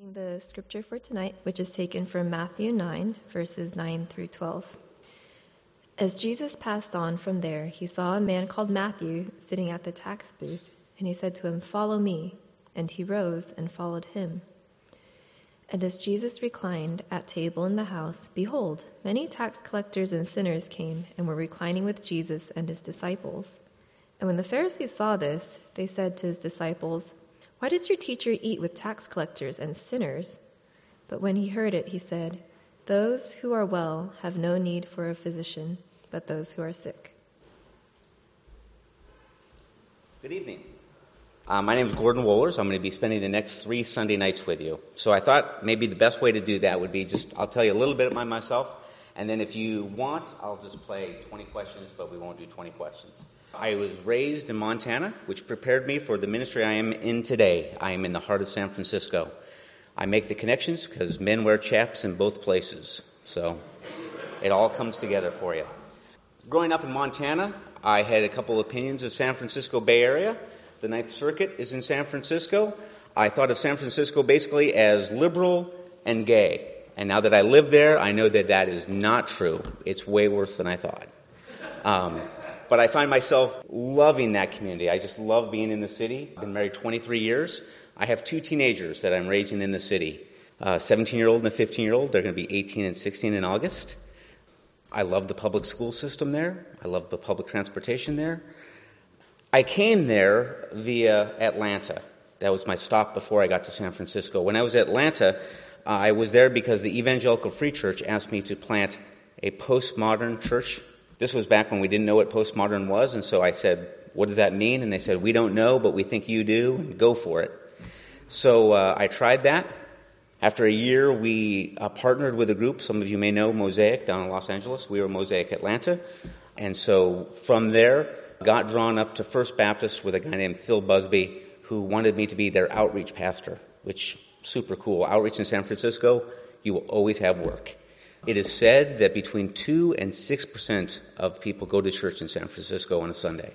The scripture for tonight, which is taken from Matthew 9, verses 9 through 12. As Jesus passed on from there, he saw a man called Matthew sitting at the tax booth, and he said to him, Follow me. And he rose and followed him. And as Jesus reclined at table in the house, behold, many tax collectors and sinners came and were reclining with Jesus and his disciples. And when the Pharisees saw this, they said to his disciples, why does your teacher eat with tax collectors and sinners? But when he heard it, he said, Those who are well have no need for a physician, but those who are sick. Good evening. Uh, my name is Gordon Wohlers. I'm going to be spending the next three Sunday nights with you. So I thought maybe the best way to do that would be just I'll tell you a little bit about myself, and then if you want, I'll just play 20 questions, but we won't do 20 questions. I was raised in Montana, which prepared me for the ministry I am in today. I am in the heart of San Francisco. I make the connections because men wear chaps in both places. So it all comes together for you. Growing up in Montana, I had a couple opinions of San Francisco Bay Area. The Ninth Circuit is in San Francisco. I thought of San Francisco basically as liberal and gay. And now that I live there, I know that that is not true. It's way worse than I thought. Um, but I find myself loving that community. I just love being in the city. I've been married 23 years. I have two teenagers that I'm raising in the city a 17 year old and a 15 year old. They're going to be 18 and 16 in August. I love the public school system there. I love the public transportation there. I came there via Atlanta. That was my stop before I got to San Francisco. When I was at Atlanta, uh, I was there because the Evangelical Free Church asked me to plant a postmodern church this was back when we didn't know what postmodern was, and so I said, What does that mean? And they said, We don't know, but we think you do, and go for it. So uh, I tried that. After a year, we uh, partnered with a group. Some of you may know Mosaic down in Los Angeles. We were Mosaic Atlanta. And so from there, got drawn up to First Baptist with a guy named Phil Busby, who wanted me to be their outreach pastor, which super cool. Outreach in San Francisco, you will always have work. It is said that between 2 and 6% of people go to church in San Francisco on a Sunday.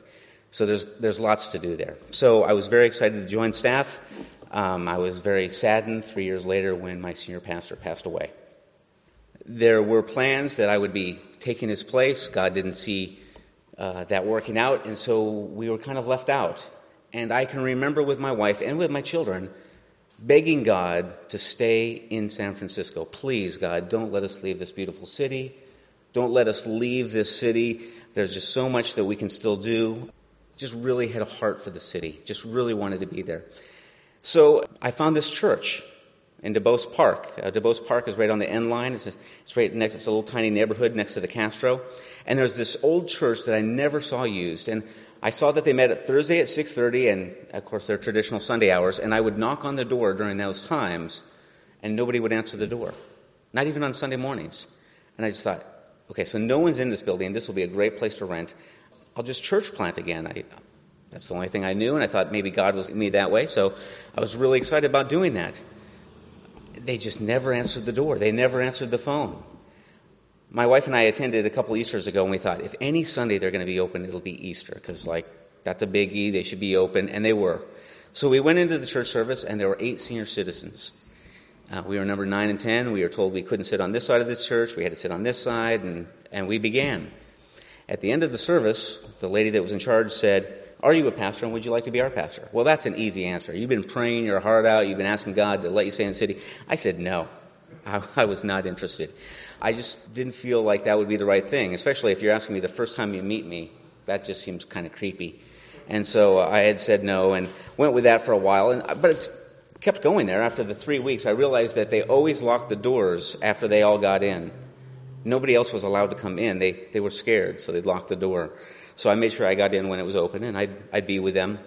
So there's, there's lots to do there. So I was very excited to join staff. Um, I was very saddened three years later when my senior pastor passed away. There were plans that I would be taking his place. God didn't see uh, that working out, and so we were kind of left out. And I can remember with my wife and with my children begging God to stay in San Francisco. Please, God, don't let us leave this beautiful city. Don't let us leave this city. There's just so much that we can still do. Just really had a heart for the city. Just really wanted to be there. So I found this church in Duboce Park. Uh, Duboce Park is right on the N line. It's, a, it's right next, it's a little tiny neighborhood next to the Castro. And there's this old church that I never saw used. And I saw that they met at Thursday at 6:30 and of course their traditional Sunday hours and I would knock on the door during those times and nobody would answer the door. Not even on Sunday mornings. And I just thought, okay, so no one's in this building. This will be a great place to rent. I'll just church plant again. I, that's the only thing I knew and I thought maybe God was me that way. So I was really excited about doing that. They just never answered the door. They never answered the phone. My wife and I attended a couple Easters ago, and we thought if any Sunday they're going to be open, it'll be Easter, because like that's a biggie. They should be open, and they were. So we went into the church service, and there were eight senior citizens. Uh, we were number nine and ten. We were told we couldn't sit on this side of the church. We had to sit on this side, and and we began. At the end of the service, the lady that was in charge said, are you a pastor and would you like to be our pastor? Well, that's an easy answer. You've been praying your heart out. You've been asking God to let you stay in the city. I said no. I, I, was not interested. I just didn't feel like that would be the right thing, especially if you're asking me the first time you meet me. That just seems kind of creepy. And so uh, I had said no and went with that for a while. And, uh, but it kept going there. After the three weeks, I realized that they always locked the doors after they all got in. Nobody else was allowed to come in. They, they were scared, so they'd lock the door. So I made sure I got in when it was open, and I'd, I'd be with them.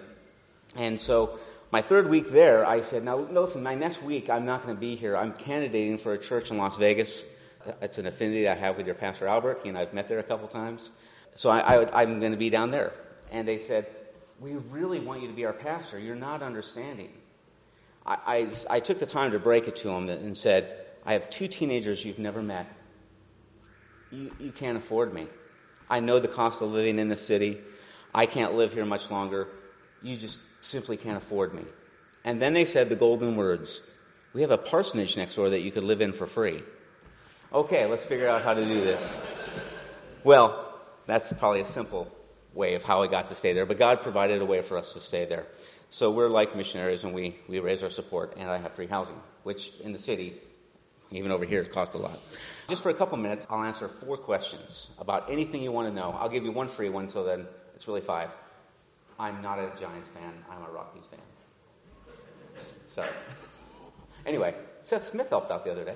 And so my third week there, I said, now listen, my next week I'm not going to be here. I'm candidating for a church in Las Vegas. It's an affinity I have with your pastor Albert. He and I've met there a couple times. So I, am going to be down there. And they said, we really want you to be our pastor. You're not understanding. I, I, I took the time to break it to them and said, I have two teenagers you've never met. You, you can't afford me. I know the cost of living in the city. I can't live here much longer. You just simply can't afford me. And then they said the golden words We have a parsonage next door that you could live in for free. Okay, let's figure out how to do this. Well, that's probably a simple way of how I got to stay there, but God provided a way for us to stay there. So we're like missionaries and we, we raise our support, and I have free housing, which in the city, even over here, it costs a lot. Just for a couple minutes, I'll answer four questions about anything you want to know. I'll give you one free one, so then it's really five. I'm not a Giants fan, I'm a Rockies fan. Sorry. Anyway, Seth Smith helped out the other day.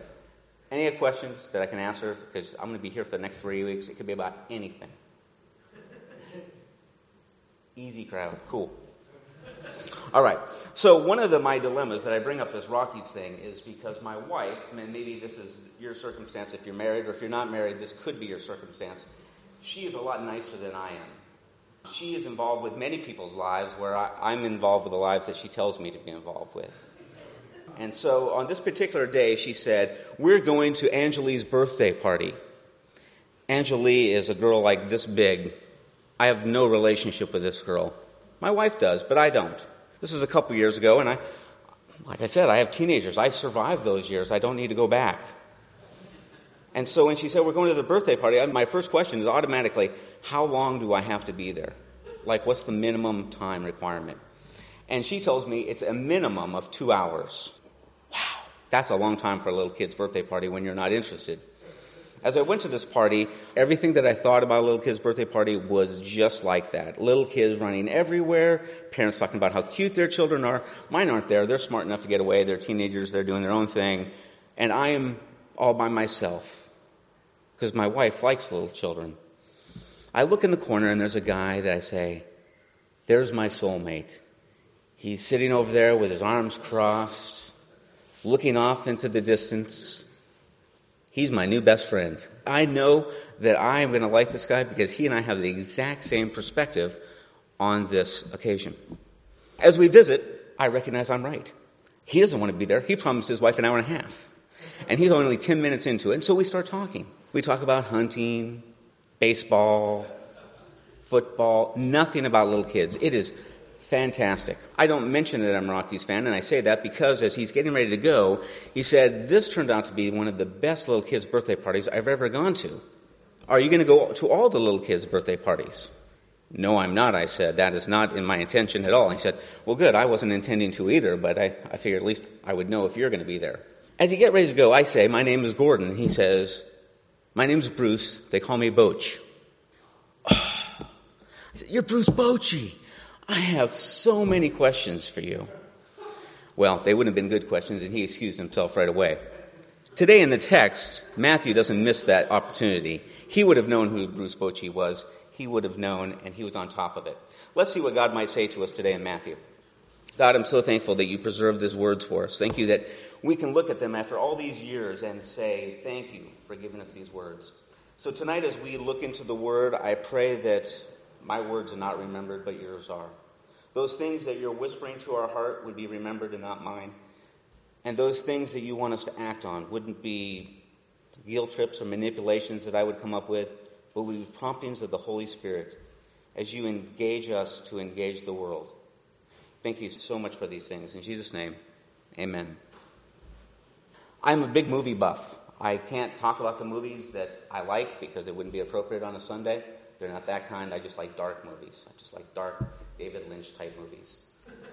Any questions that I can answer? Because I'm going to be here for the next three weeks. It could be about anything. Easy crowd. Cool. All right. So one of the, my dilemmas that I bring up this Rockies thing is because my wife, and maybe this is your circumstance if you're married, or if you're not married, this could be your circumstance. She is a lot nicer than I am. She is involved with many people's lives where I, am involved with the lives that she tells me to be involved with. And so on this particular day, she said, We're going to Angelie's birthday party. Angelie is a girl like this big. I have no relationship with this girl. My wife does, but I don't. This is a couple years ago, and I, like I said, I have teenagers. I survived those years. I don't need to go back. And so when she said, We're going to the birthday party, my first question is automatically, How long do I have to be there? Like, what's the minimum time requirement? And she tells me it's a minimum of two hours. Wow, that's a long time for a little kid's birthday party when you're not interested. As I went to this party, everything that I thought about a little kid's birthday party was just like that. Little kids running everywhere, parents talking about how cute their children are. Mine aren't there. They're smart enough to get away. They're teenagers. They're doing their own thing. And I am all by myself because my wife likes little children. I look in the corner and there's a guy that I say, there's my soulmate. He's sitting over there with his arms crossed, looking off into the distance. He's my new best friend. I know that I am going to like this guy because he and I have the exact same perspective on this occasion. As we visit, I recognize I'm right. He doesn't want to be there. He promised his wife an hour and a half. And he's only 10 minutes into it. And so we start talking. We talk about hunting, baseball, football, nothing about little kids. It is fantastic. I don't mention that I'm a Rockies fan, and I say that because as he's getting ready to go, he said, This turned out to be one of the best little kids' birthday parties I've ever gone to. Are you going to go to all the little kids' birthday parties? No, I'm not, I said. That is not in my intention at all. He said, Well, good. I wasn't intending to either, but I, I figured at least I would know if you're going to be there. As he get ready to go, I say, My name is Gordon. He says, My name's Bruce. They call me Boch. I said, You're Bruce Bochy. I have so many questions for you. Well, they wouldn't have been good questions, and he excused himself right away. Today in the text, Matthew doesn't miss that opportunity. He would have known who Bruce Bochy was. He would have known, and he was on top of it. Let's see what God might say to us today in Matthew. God, I'm so thankful that you preserved these words for us. Thank you that we can look at them after all these years and say, Thank you for giving us these words. So tonight, as we look into the Word, I pray that my words are not remembered, but yours are. Those things that you're whispering to our heart would be remembered and not mine. And those things that you want us to act on wouldn't be guilt trips or manipulations that I would come up with, but would be promptings of the Holy Spirit as you engage us to engage the world. Thank you so much for these things. In Jesus' name, amen. I'm a big movie buff. I can't talk about the movies that I like because it wouldn't be appropriate on a Sunday. They're not that kind. I just like dark movies. I just like dark David Lynch type movies.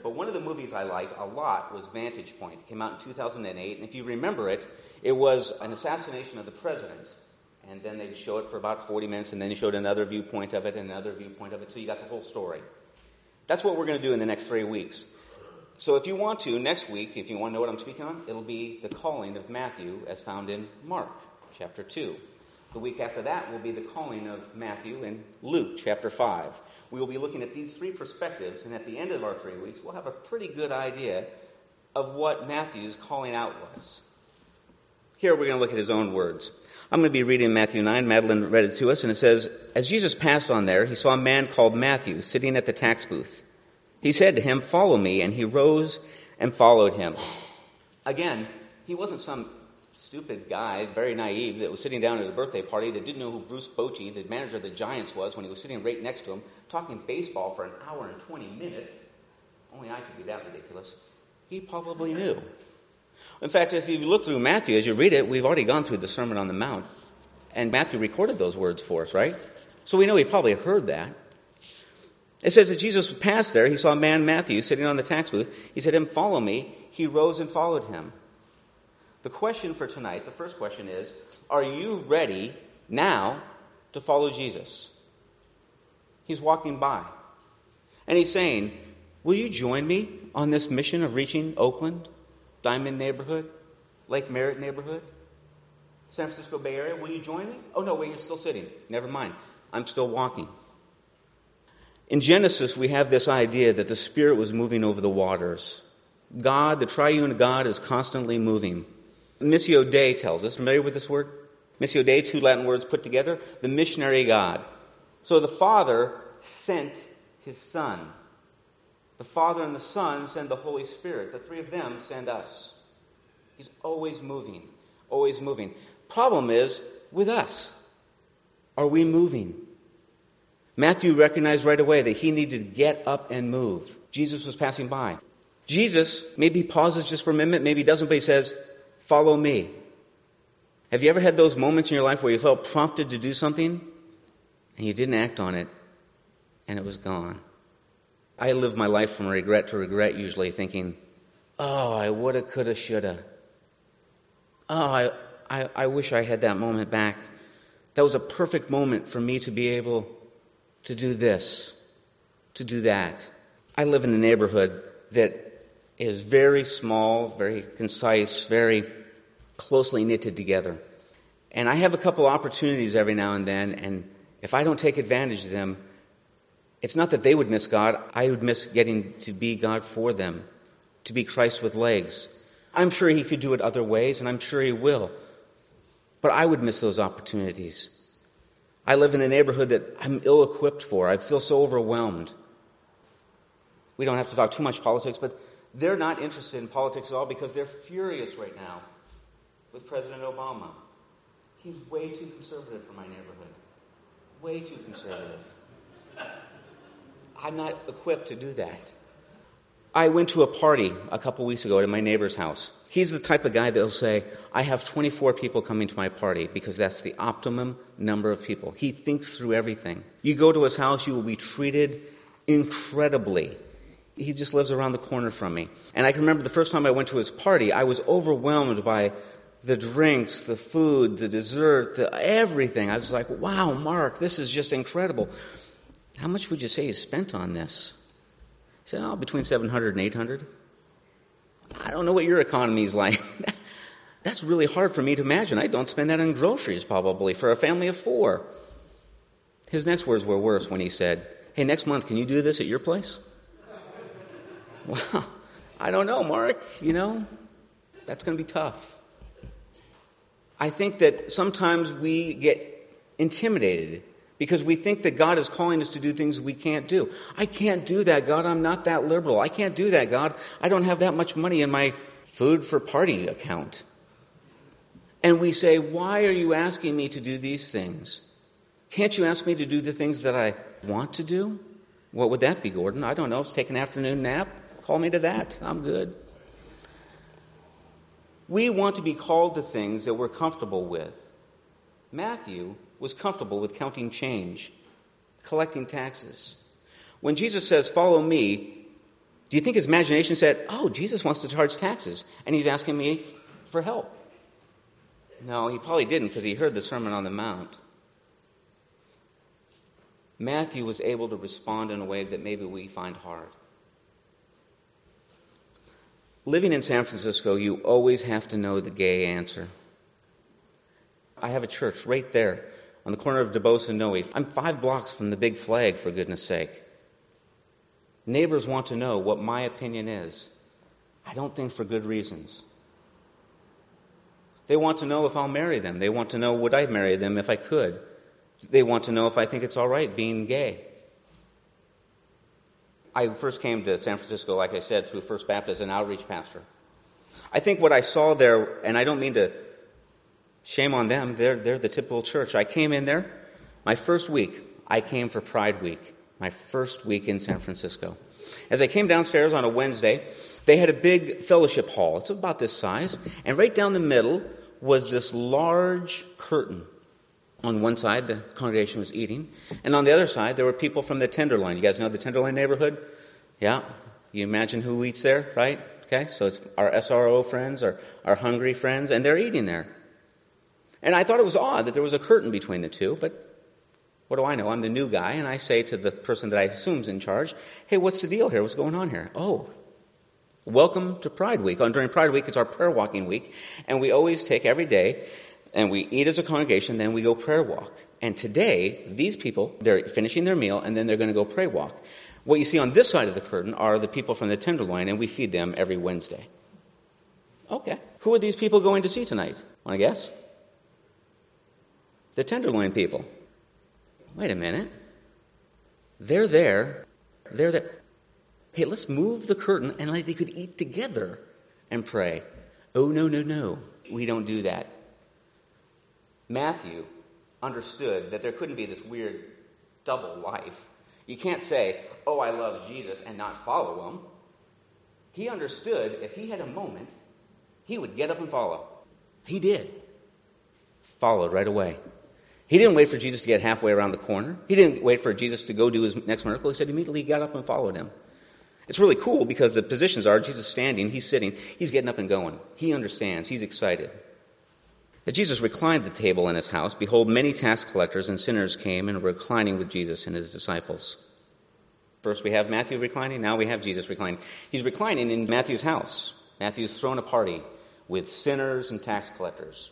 But one of the movies I liked a lot was Vantage Point. It came out in 2008, and if you remember it, it was an assassination of the president. And then they'd show it for about 40 minutes, and then they showed another viewpoint of it, and another viewpoint of it, so you got the whole story. That's what we're going to do in the next three weeks. So if you want to, next week, if you want to know what I'm speaking on, it'll be the calling of Matthew as found in Mark chapter 2. The week after that will be the calling of Matthew in Luke chapter 5. We will be looking at these three perspectives, and at the end of our three weeks, we'll have a pretty good idea of what Matthew's calling out was. Here we're going to look at his own words. I'm going to be reading Matthew 9. Madeline read it to us, and it says, As Jesus passed on there, he saw a man called Matthew sitting at the tax booth. He said to him, Follow me, and he rose and followed him. Again, he wasn't some stupid guy, very naive, that was sitting down at a birthday party that didn't know who Bruce Bochy, the manager of the Giants, was when he was sitting right next to him, talking baseball for an hour and 20 minutes. Only I could be that ridiculous. He probably knew. In fact, if you look through Matthew, as you read it, we've already gone through the Sermon on the Mount. And Matthew recorded those words for us, right? So we know he probably heard that. It says that Jesus passed there. He saw a man, Matthew, sitting on the tax booth. He said him, Follow me. He rose and followed him. The question for tonight, the first question is Are you ready now to follow Jesus? He's walking by. And he's saying, Will you join me on this mission of reaching Oakland, Dimond neighborhood, Lake Merritt neighborhood, San Francisco Bay Area? Will you join me? Oh, no, wait, you're still sitting. Never mind. I'm still walking. In Genesis, we have this idea that the Spirit was moving over the waters. God, the triune God, is constantly moving. Missio Dei tells us, familiar with this word? Missio Dei, two Latin words put together, the missionary God. So the Father sent his Son. The Father and the Son send the Holy Spirit. The three of them send us. He's always moving, always moving. Problem is with us. Are we moving? Matthew recognized right away that he needed to get up and move. Jesus was passing by. Jesus, maybe he pauses just for a minute, maybe he doesn't, but he says, Follow me. Have you ever had those moments in your life where you felt prompted to do something and you didn't act on it and it was gone? I live my life from regret to regret, usually thinking, oh, I woulda, coulda, shoulda. Oh, I, I, I wish I had that moment back. That was a perfect moment for me to be able to do this, to do that. I live in a neighborhood that is very small, very concise, very closely knitted together. And I have a couple opportunities every now and then, and if I don't take advantage of them, it's not that they would miss God, I would miss getting to be God for them, to be Christ with legs. I'm sure He could do it other ways, and I'm sure He will. But I would miss those opportunities. I live in a neighborhood that I'm ill equipped for. I feel so overwhelmed. We don't have to talk too much politics, but they're not interested in politics at all because they're furious right now with President Obama. He's way too conservative for my neighborhood. Way too conservative. I'm not equipped to do that. I went to a party a couple weeks ago at my neighbor's house. He's the type of guy that'll say, I have 24 people coming to my party because that's the optimum number of people. He thinks through everything. You go to his house, you will be treated incredibly. He just lives around the corner from me. And I can remember the first time I went to his party, I was overwhelmed by the drinks, the food, the dessert, the everything. I was like, wow, Mark, this is just incredible. How much would you say you spent on this? Said, oh, between 700 and 800. I don't know what your economy is like. That's really hard for me to imagine. I don't spend that on groceries probably for a family of four. His next words were worse when he said, Hey, next month, can you do this at your place? well, I don't know, Mark. You know, that's going to be tough. I think that sometimes we get intimidated because we think that God is calling us to do things we can't do. I can't do that, God. I'm not that liberal. I can't do that, God. I don't have that much money in my food for party account. And we say, Why are you asking me to do these things? Can't you ask me to do the things that I want to do? What would that be, Gordon? I don't know. Take an afternoon nap. Call me to that. I'm good. We want to be called to things that we're comfortable with. Matthew was comfortable with counting change, collecting taxes. When Jesus says, Follow me, do you think his imagination said, Oh, Jesus wants to charge taxes, and he's asking me for help? No, he probably didn't because he heard the Sermon on the Mount. Matthew was able to respond in a way that maybe we find hard. Living in San Francisco, you always have to know the gay answer. I have a church right there on the corner of Duboce and Noe. I'm five blocks from the big flag, for goodness sake. Neighbors want to know what my opinion is. I don't think for good reasons. They want to know if I'll marry them. They want to know would I marry them if I could. They want to know if I think it's all right being gay. I first came to San Francisco, like I said, through First Baptist, an outreach pastor. I think what I saw there, and I don't mean to Shame on them. They're, they're the typical church. I came in there. My first week, I came for Pride Week. my first week in San Francisco. As I came downstairs on a Wednesday, they had a big fellowship hall. It's about this size. And right down the middle was this large curtain. On one side, the congregation was eating. And on the other side, there were people from the Tenderloin. You guys know the Tenderloin neighborhood? Yeah. You imagine who eats there, right? Okay. So it's our SRO friends, our, our hungry friends, and they're eating there. And I thought it was odd that there was a curtain between the two, but what do I know? I'm the new guy, and I say to the person that I assume is in charge, hey, what's the deal here? What's going on here? Oh, welcome to Pride Week. On, during Pride Week, it's our prayer walking week, and we always take every day and we eat as a congregation, then we go prayer walk. And today, these people, they're finishing their meal, and then they're going to go pray walk. What you see on this side of the curtain are the people from the Tenderloin, and we feed them every Wednesday. Okay. Who are these people going to see tonight? Want to guess? The Tenderloin people wait a minute. They're there. They're there. Hey, let's move the curtain and like they could eat together and pray. Oh, no, no, no. We don't do that. Matthew understood that there couldn't be this weird double life. You can't say, oh, I love Jesus and not follow him. He understood if he had a moment, he would get up and follow. He did. Followed right away. He didn't wait for Jesus to get halfway around the corner. He didn't wait for Jesus to go do his next miracle. He said immediately got up and followed him. It's really cool because the positions are Jesus standing, he's sitting, he's getting up and going. He understands, he's excited. As Jesus reclined the table in his house, behold, many tax collectors and sinners came and were reclining with Jesus and his disciples. First we have Matthew reclining, now we have Jesus reclining. He's reclining in Matthew's house. Matthew's thrown a party with sinners and tax collectors.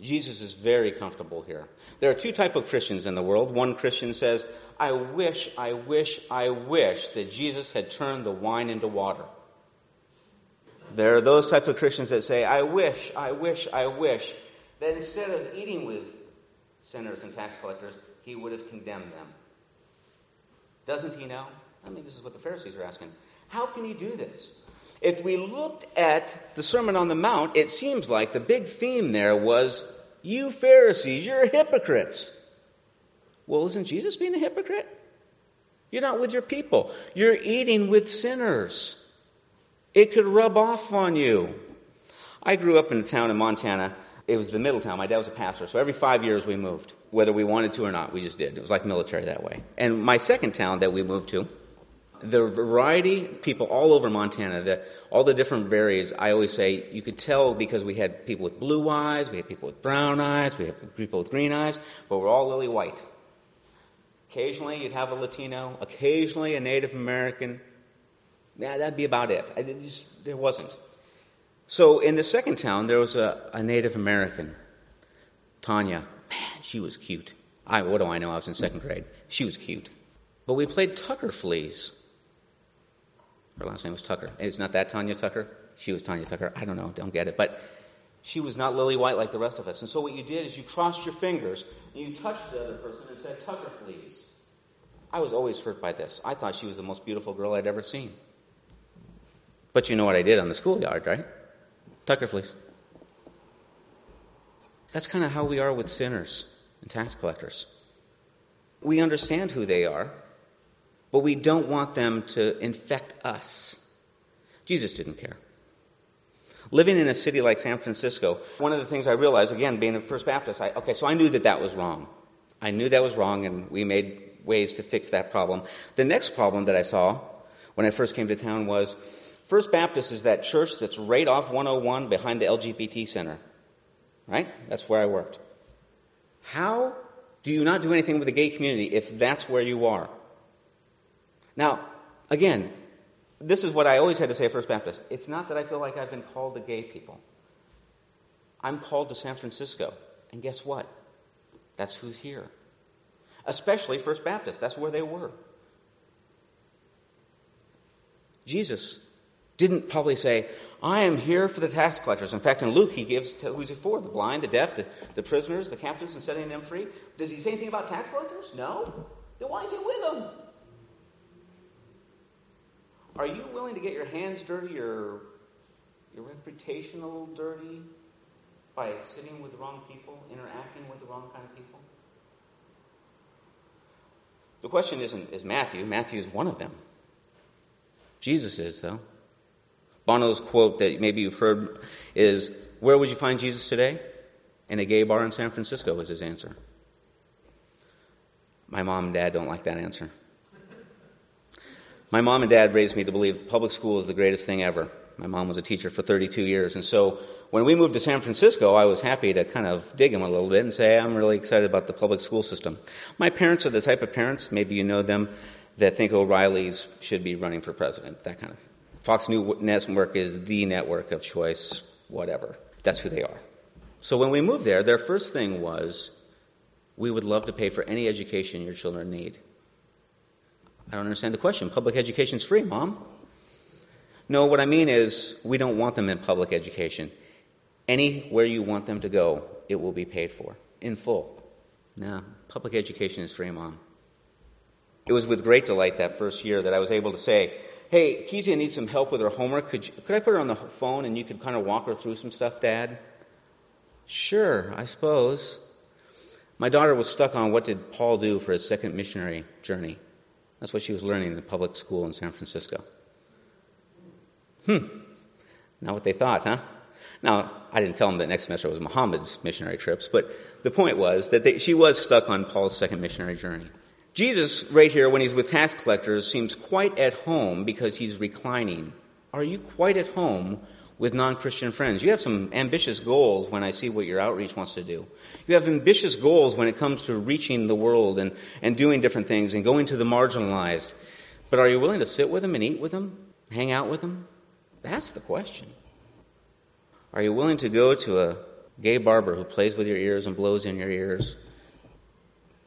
Jesus is very comfortable here. There are two type of Christians in the world. One Christian says, I wish, I wish, I wish that Jesus had turned the wine into water. There are those types of Christians that say, I wish, I wish, I wish that instead of eating with sinners and tax collectors, he would have condemned them. Doesn't he know? I mean, this is what the Pharisees are asking. How can he do this? If we looked at the Sermon on the Mount, it seems like the big theme there was, you Pharisees, you're hypocrites. Well, isn't Jesus being a hypocrite? You're not with your people. You're eating with sinners. It could rub off on you. I grew up in a town in Montana. It was the middle town. My dad was a pastor. So every five years we moved, whether we wanted to or not. We just did. It was like military that way. And my second town that we moved to, the variety, people all over Montana, the, all the different varieties, I always say you could tell because we had people with blue eyes, we had people with brown eyes, we had people with green eyes, but we're all lily white. Occasionally you'd have a Latino, occasionally a Native American. Yeah, that'd be about it. Just, there wasn't. So in the second town, there was a, a Native American, Tanya. Man, she was cute. I, what do I know? I was in second grade. She was cute. But we played Tucker Fleas. Her last name was Tucker. It's not that Tanya Tucker. She was Tanya Tucker. I don't know. Don't get it. But she was not lily white like the rest of us. And so what you did is you crossed your fingers and you touched the other person and said, Tucker Fleas. I was always hurt by this. I thought she was the most beautiful girl I'd ever seen. But you know what I did on the schoolyard, right? Tucker Fleas. That's kind of how we are with sinners and tax collectors. We understand who they are, but we don't want them to infect us. Jesus didn't care. Living in a city like San Francisco, one of the things I realized, again, being a First Baptist, I, okay, so I knew that that was wrong. I knew that was wrong, and we made ways to fix that problem. The next problem that I saw when I first came to town was First Baptist is that church that's right off 101 behind the LGBT Center. Right? That's where I worked. How do you not do anything with the gay community if that's where you are? Now, again, this is what I always had to say at First Baptist. It's not that I feel like I've been called to gay people. I'm called to San Francisco. And guess what? That's who's here. Especially First Baptist. That's where they were. Jesus didn't probably say, I am here for the tax collectors. In fact, in Luke, he gives to, who's he for? The blind, the deaf, the, the prisoners, the captives, and setting them free. Does he say anything about tax collectors? No. Then why is he with them? Are you willing to get your hands dirty or your reputation a little dirty by sitting with the wrong people, interacting with the wrong kind of people? The question isn't is Matthew. Matthew is one of them. Jesus is, though. Bono's quote that maybe you've heard is, Where would you find Jesus today? In a gay bar in San Francisco, was his answer. My mom and dad don't like that answer. My mom and dad raised me to believe public school is the greatest thing ever. My mom was a teacher for 32 years. And so when we moved to San Francisco, I was happy to kind of dig them a little bit and say, I'm really excited about the public school system. My parents are the type of parents, maybe you know them, that think O'Reilly's should be running for president, that kind of. Fox News Network is the network of choice, whatever. That's who they are. So when we moved there, their first thing was, we would love to pay for any education your children need. I don't understand the question. Public education is free, Mom. No, what I mean is, we don't want them in public education. Anywhere you want them to go, it will be paid for in full. No, public education is free, Mom. It was with great delight that first year that I was able to say, Hey, Kezia needs some help with her homework. Could, you, could I put her on the phone and you could kind of walk her through some stuff, Dad? Sure, I suppose. My daughter was stuck on what did Paul do for his second missionary journey. That's what she was learning in the public school in San Francisco. Hmm. Not what they thought, huh? Now, I didn't tell them that next semester was Muhammad's missionary trips, but the point was that they, she was stuck on Paul's second missionary journey. Jesus, right here, when he's with tax collectors, seems quite at home because he's reclining. Are you quite at home with non Christian friends? You have some ambitious goals when I see what your outreach wants to do. You have ambitious goals when it comes to reaching the world and, and doing different things and going to the marginalized. But are you willing to sit with them and eat with them? Hang out with them? That's the question. Are you willing to go to a gay barber who plays with your ears and blows in your ears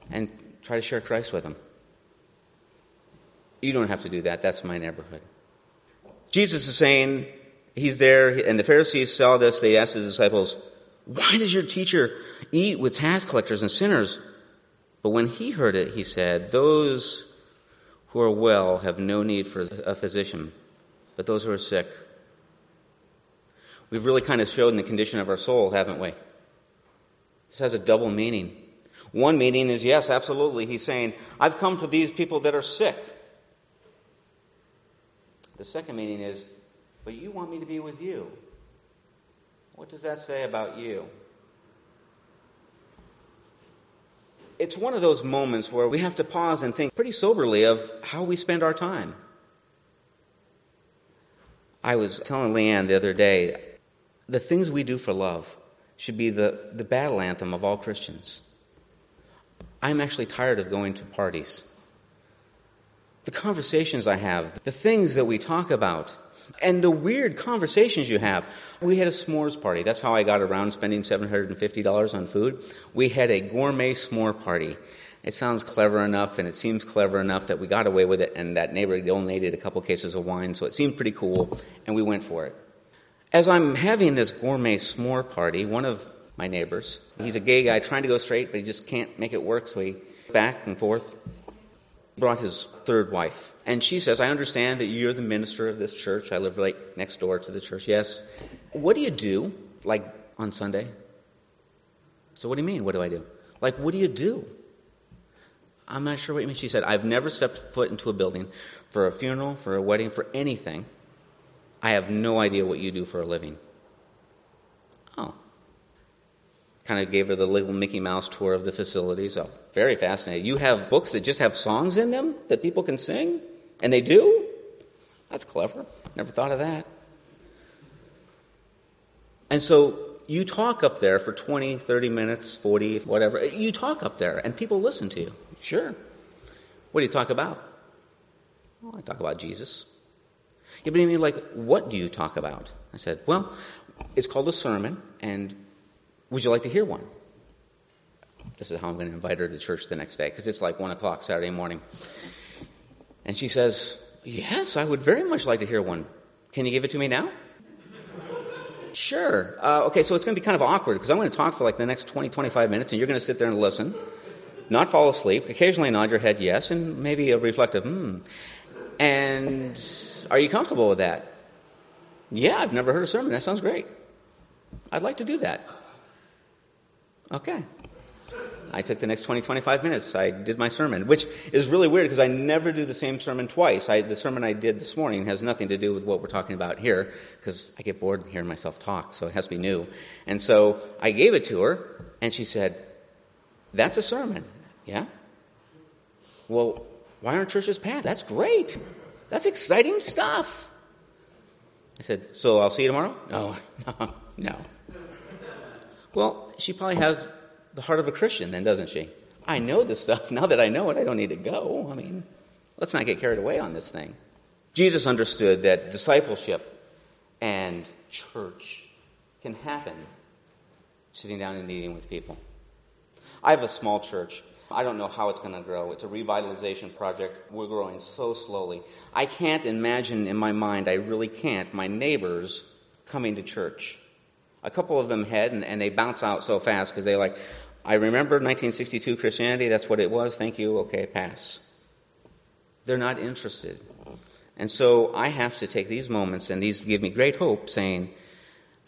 and Try to share Christ with them. You don't have to do that. That's my neighborhood. Jesus is saying, He's there, and the Pharisees saw this. They asked His disciples, Why does your teacher eat with tax collectors and sinners? But when He heard it, He said, Those who are well have no need for a physician, but those who are sick. We've really kind of showed in the condition of our soul, haven't we? This has a double meaning. One meaning is yes, absolutely. He's saying, I've come for these people that are sick. The second meaning is, but you want me to be with you. What does that say about you? It's one of those moments where we have to pause and think pretty soberly of how we spend our time. I was telling Leanne the other day, the things we do for love should be the, the battle anthem of all Christians. I'm actually tired of going to parties. The conversations I have, the things that we talk about, and the weird conversations you have. We had a s'mores party. That's how I got around spending $750 on food. We had a gourmet s'more party. It sounds clever enough and it seems clever enough that we got away with it and that neighbor donated a couple cases of wine, so it seemed pretty cool and we went for it. As I'm having this gourmet s'more party, one of my neighbors. He's a gay guy trying to go straight, but he just can't make it work, so he back and forth. Brought his third wife. And she says, I understand that you're the minister of this church. I live right next door to the church. Yes. What do you do, like, on Sunday? So what do you mean, what do I do? Like, what do you do? I'm not sure what you mean. She said, I've never stepped foot into a building for a funeral, for a wedding, for anything. I have no idea what you do for a living. Oh, kind of gave her the little Mickey Mouse tour of the facility. So very fascinating. You have books that just have songs in them that people can sing, and they do. That's clever. Never thought of that. And so you talk up there for 20, 30 minutes, 40, whatever. You talk up there, and people listen to you. Sure. What do you talk about? Well, I talk about Jesus. I mean, like, what do you talk about? I said, well, it's called a sermon, and would you like to hear one? This is how I'm going to invite her to church the next day because it's like 1 o'clock Saturday morning. And she says, Yes, I would very much like to hear one. Can you give it to me now? Sure. Uh, okay, so it's going to be kind of awkward because I'm going to talk for like the next 20, 25 minutes and you're going to sit there and listen, not fall asleep, occasionally nod your head yes, and maybe a reflective hmm. And are you comfortable with that? Yeah, I've never heard a sermon. That sounds great. I'd like to do that. Okay. I took the next 20, 25 minutes. I did my sermon, which is really weird because I never do the same sermon twice. I, the sermon I did this morning has nothing to do with what we're talking about here because I get bored hearing myself talk, so it has to be new. And so I gave it to her, and she said, That's a sermon. Yeah? Well, why aren't churches packed? That's great. That's exciting stuff. I said, So I'll see you tomorrow? No, no, no. Well, she probably has the heart of a Christian then, doesn't she? I know this stuff. Now that I know it, I don't need to go. I mean, let's not get carried away on this thing. Jesus understood that discipleship and church can happen sitting down and eating with people. I have a small church. I don't know how it's going to grow. It's a revitalization project. We're growing so slowly. I can't imagine in my mind, I really can't, my neighbors coming to church. A couple of them had, and, and they bounce out so fast because they like, I remember 1962 Christianity, that's what it was, thank you, okay, pass. They're not interested. And so I have to take these moments, and these give me great hope, saying,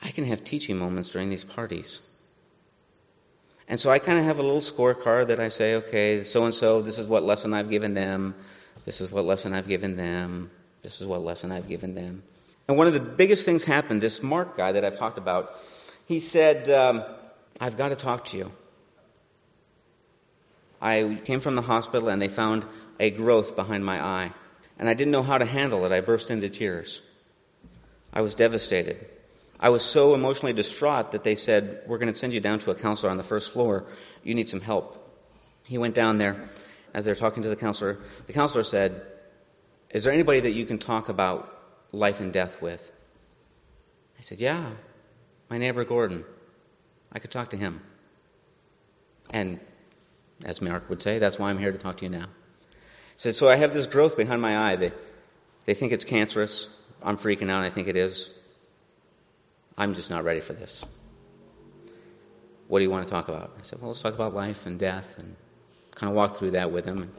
I can have teaching moments during these parties. And so I kind of have a little scorecard that I say, okay, so and so, this is what lesson I've given them. This is what lesson I've given them. This is what lesson I've given them. And one of the biggest things happened, this Mark guy that I've talked about, he said, um, I've got to talk to you. I came from the hospital and they found a growth behind my eye. And I didn't know how to handle it. I burst into tears. I was devastated. I was so emotionally distraught that they said, We're going to send you down to a counselor on the first floor. You need some help. He went down there. As they're talking to the counselor, the counselor said, Is there anybody that you can talk about life and death with? I said, Yeah, my neighbor Gordon. I could talk to him. And as Mark would say, that's why I'm here to talk to you now. He said, So I have this growth behind my eye. They, they think it's cancerous. I'm freaking out. I think it is. I'm just not ready for this. What do you want to talk about? I said, Well, let's talk about life and death and kind of walk through that with him.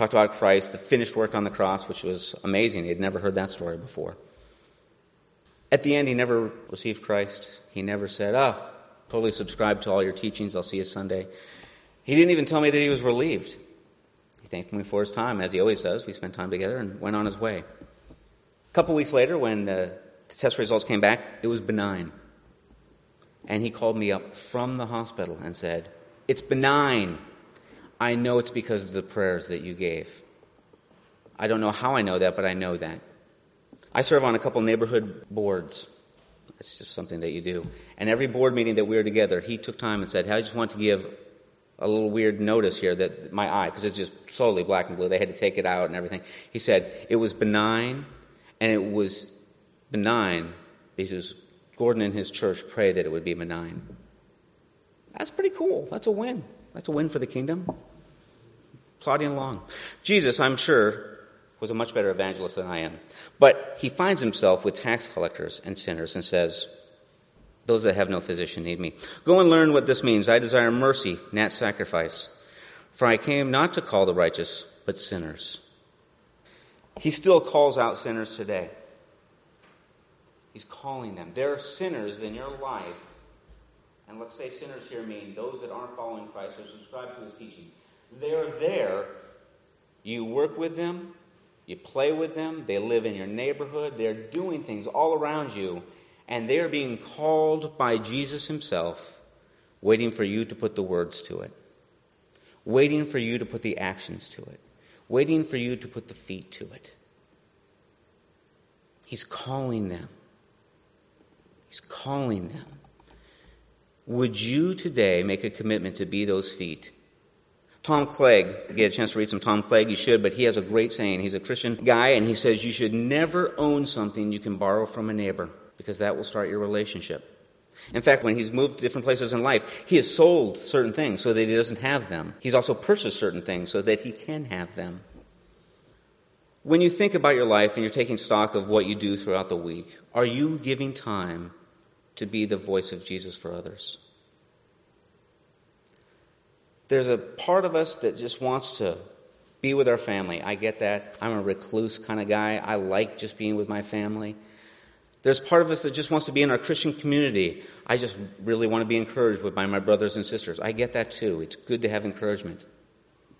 Talked about Christ, the finished work on the cross, which was amazing. He had never heard that story before. At the end, he never received Christ. He never said, Oh, totally subscribe to all your teachings. I'll see you Sunday. He didn't even tell me that he was relieved. He thanked me for his time, as he always does. We spent time together and went on his way. A couple weeks later, when uh, the test results came back, it was benign. And he called me up from the hospital and said, It's benign. I know it's because of the prayers that you gave. I don't know how I know that, but I know that. I serve on a couple neighborhood boards. It's just something that you do. And every board meeting that we were together, he took time and said, hey, I just want to give a little weird notice here that my eye, because it's just solely black and blue, they had to take it out and everything. He said it was benign, and it was benign because Gordon and his church prayed that it would be benign. That's pretty cool. That's a win. That's a win for the kingdom. Plodding along. Jesus, I'm sure, was a much better evangelist than I am. But he finds himself with tax collectors and sinners and says, Those that have no physician need me. Go and learn what this means. I desire mercy, not sacrifice. For I came not to call the righteous, but sinners. He still calls out sinners today. He's calling them. There are sinners in your life, and let's say sinners here mean those that aren't following Christ or subscribe to his teaching. They're there. You work with them, you play with them, they live in your neighborhood, they're doing things all around you, and they're being called by Jesus himself, waiting for you to put the words to it, waiting for you to put the actions to it, waiting for you to put the feet to it. He's calling them. He's calling them. Would you today make a commitment to be those feet? Tom Clegg, get a chance to read some Tom Clegg, you should, but he has a great saying. He's a Christian guy, and he says you should never own something you can borrow from a neighbor, because that will start your relationship. In fact, when he's moved to different places in life, he has sold certain things so that he doesn't have them. He's also purchased certain things so that he can have them. When you think about your life and you're taking stock of what you do throughout the week, are you giving time to be the voice of Jesus for others? There's a part of us that just wants to be with our family. I get that. I'm a recluse kind of guy. I like just being with my family. There's part of us that just wants to be in our Christian community. I just really want to be encouraged by my brothers and sisters. I get that too. It's good to have encouragement.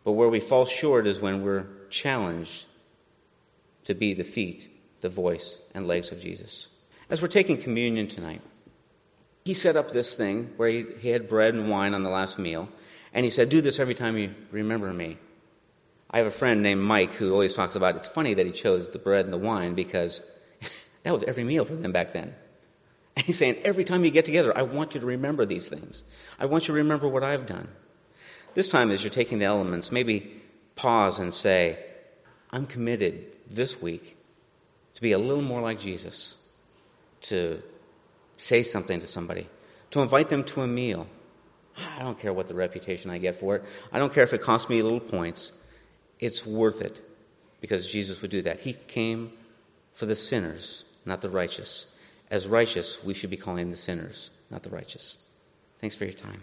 But where we fall short is when we're challenged to be the feet, the voice, and legs of Jesus. As we're taking communion tonight, he set up this thing where he, he had bread and wine on the last meal, and he said, Do this every time you remember me. I have a friend named Mike who always talks about it's funny that he chose the bread and the wine because that was every meal for them back then. And he's saying, every time you get together, I want you to remember these things. I want you to remember what I've done. This time, as you're taking the elements, maybe pause and say, I'm committed this week to be a little more like Jesus, to say something to somebody, to invite them to a meal. I don't care what the reputation I get for it. I don't care if it costs me little points. It's worth it because Jesus would do that. He came for the sinners, not the righteous. As righteous, we should be calling the sinners, not the righteous. Thanks for your time.